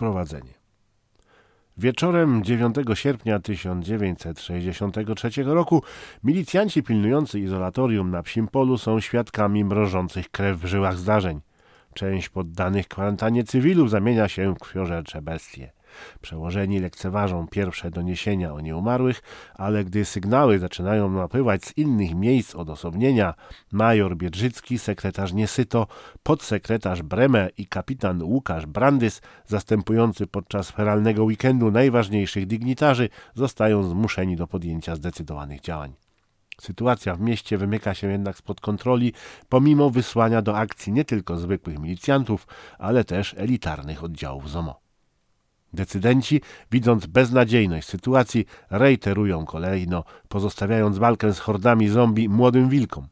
Wprowadzenie. Wieczorem 9 sierpnia 1963 roku milicjanci pilnujący izolatorium na Psim Polu są świadkami mrożących krew w żyłach zdarzeń. Część poddanych kwarantannie cywilów zamienia się w krwiożercze bestie. Przełożeni lekceważą pierwsze doniesienia o nieumarłych, ale gdy sygnały zaczynają napływać z innych miejsc odosobnienia, major Biedrzycki, sekretarz Niesyto, podsekretarz Breme i kapitan Łukasz Brandys, zastępujący podczas feralnego weekendu najważniejszych dignitarzy, zostają zmuszeni do podjęcia zdecydowanych działań. Sytuacja w mieście wymyka się jednak spod kontroli, pomimo wysłania do akcji nie tylko zwykłych milicjantów, ale też elitarnych oddziałów ZOMO. Decydenci, widząc beznadziejność sytuacji, reiterują kolejno, pozostawiając walkę z hordami zombie młodym wilkom.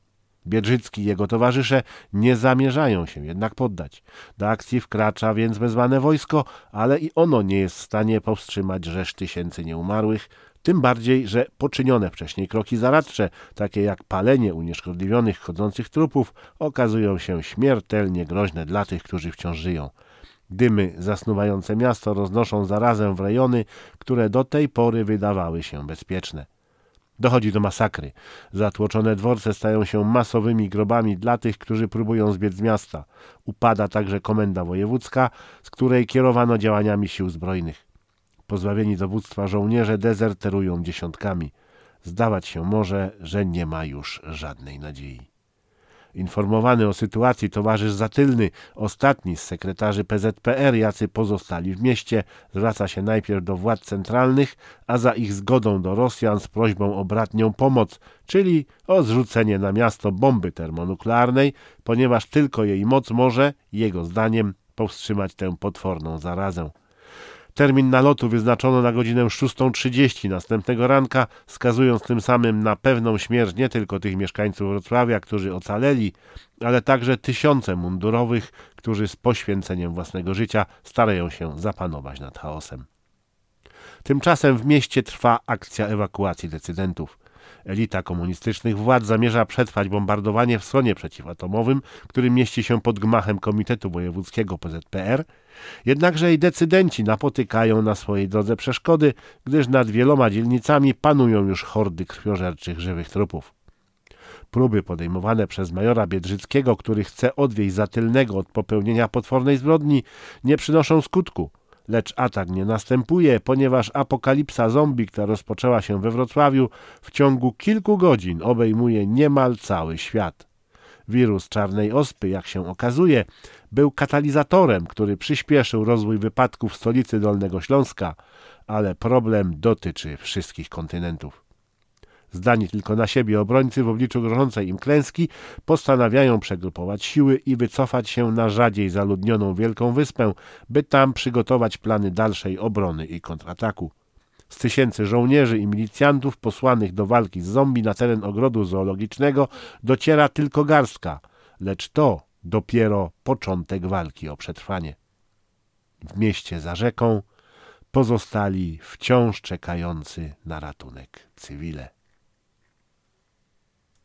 Biedrzycki i jego towarzysze nie zamierzają się jednak poddać. Do akcji wkracza więc wezwane wojsko, ale i ono nie jest w stanie powstrzymać rzesz tysięcy nieumarłych, tym bardziej, że poczynione wcześniej kroki zaradcze, takie jak palenie unieszkodliwionych chodzących trupów, okazują się śmiertelnie groźne dla tych, którzy wciąż żyją. Dymy zasnuwające miasto roznoszą zarazę w rejony, które do tej pory wydawały się bezpieczne. Dochodzi do masakry. Zatłoczone dworce stają się masowymi grobami dla tych, którzy próbują zbiec z miasta. Upada także komenda wojewódzka, z której kierowano działaniami sił zbrojnych. Pozbawieni dowództwa żołnierze dezerterują dziesiątkami. Zdawać się może, że nie ma już żadnej nadziei. Informowany o sytuacji towarzysz Zatylny, ostatni z sekretarzy PZPR, jacy pozostali w mieście, zwraca się najpierw do władz centralnych, a za ich zgodą do Rosjan z prośbą o bratnią pomoc, czyli o zrzucenie na miasto bomby termonuklearnej, ponieważ tylko jej moc może, jego zdaniem, powstrzymać tę potworną zarazę. Termin nalotu wyznaczono na godzinę 6.30 następnego ranka, skazując tym samym na pewną śmierć nie tylko tych mieszkańców Wrocławia, którzy ocaleli, ale także tysiące mundurowych, którzy z poświęceniem własnego życia starają się zapanować nad chaosem. Tymczasem w mieście trwa akcja ewakuacji decydentów. Elita komunistycznych władz zamierza przetrwać bombardowanie w stronie przeciwatomowym, który mieści się pod gmachem Komitetu Wojewódzkiego PZPR, jednakże i decydenci napotykają na swojej drodze przeszkody, gdyż nad wieloma dzielnicami panują już hordy krwiożerczych żywych trupów. Próby podejmowane przez majora Biedrzyckiego, który chce odwieść Zatylnego od popełnienia potwornej zbrodni, nie przynoszą skutku. Lecz atak nie następuje, ponieważ apokalipsa zombie, która rozpoczęła się we Wrocławiu, w ciągu kilku godzin obejmuje niemal cały świat. Wirus czarnej ospy, jak się okazuje, był katalizatorem, który przyspieszył rozwój wypadków w stolicy Dolnego Śląska, ale problem dotyczy wszystkich kontynentów. Zdani tylko na siebie obrońcy w obliczu grożącej im klęski postanawiają przegrupować siły i wycofać się na rzadziej zaludnioną Wielką Wyspę, by tam przygotować plany dalszej obrony i kontrataku. Z tysięcy żołnierzy i milicjantów posłanych do walki z zombie na teren ogrodu zoologicznego dociera tylko garstka, lecz to dopiero początek walki o przetrwanie. W mieście za rzeką pozostali wciąż czekający na ratunek cywile.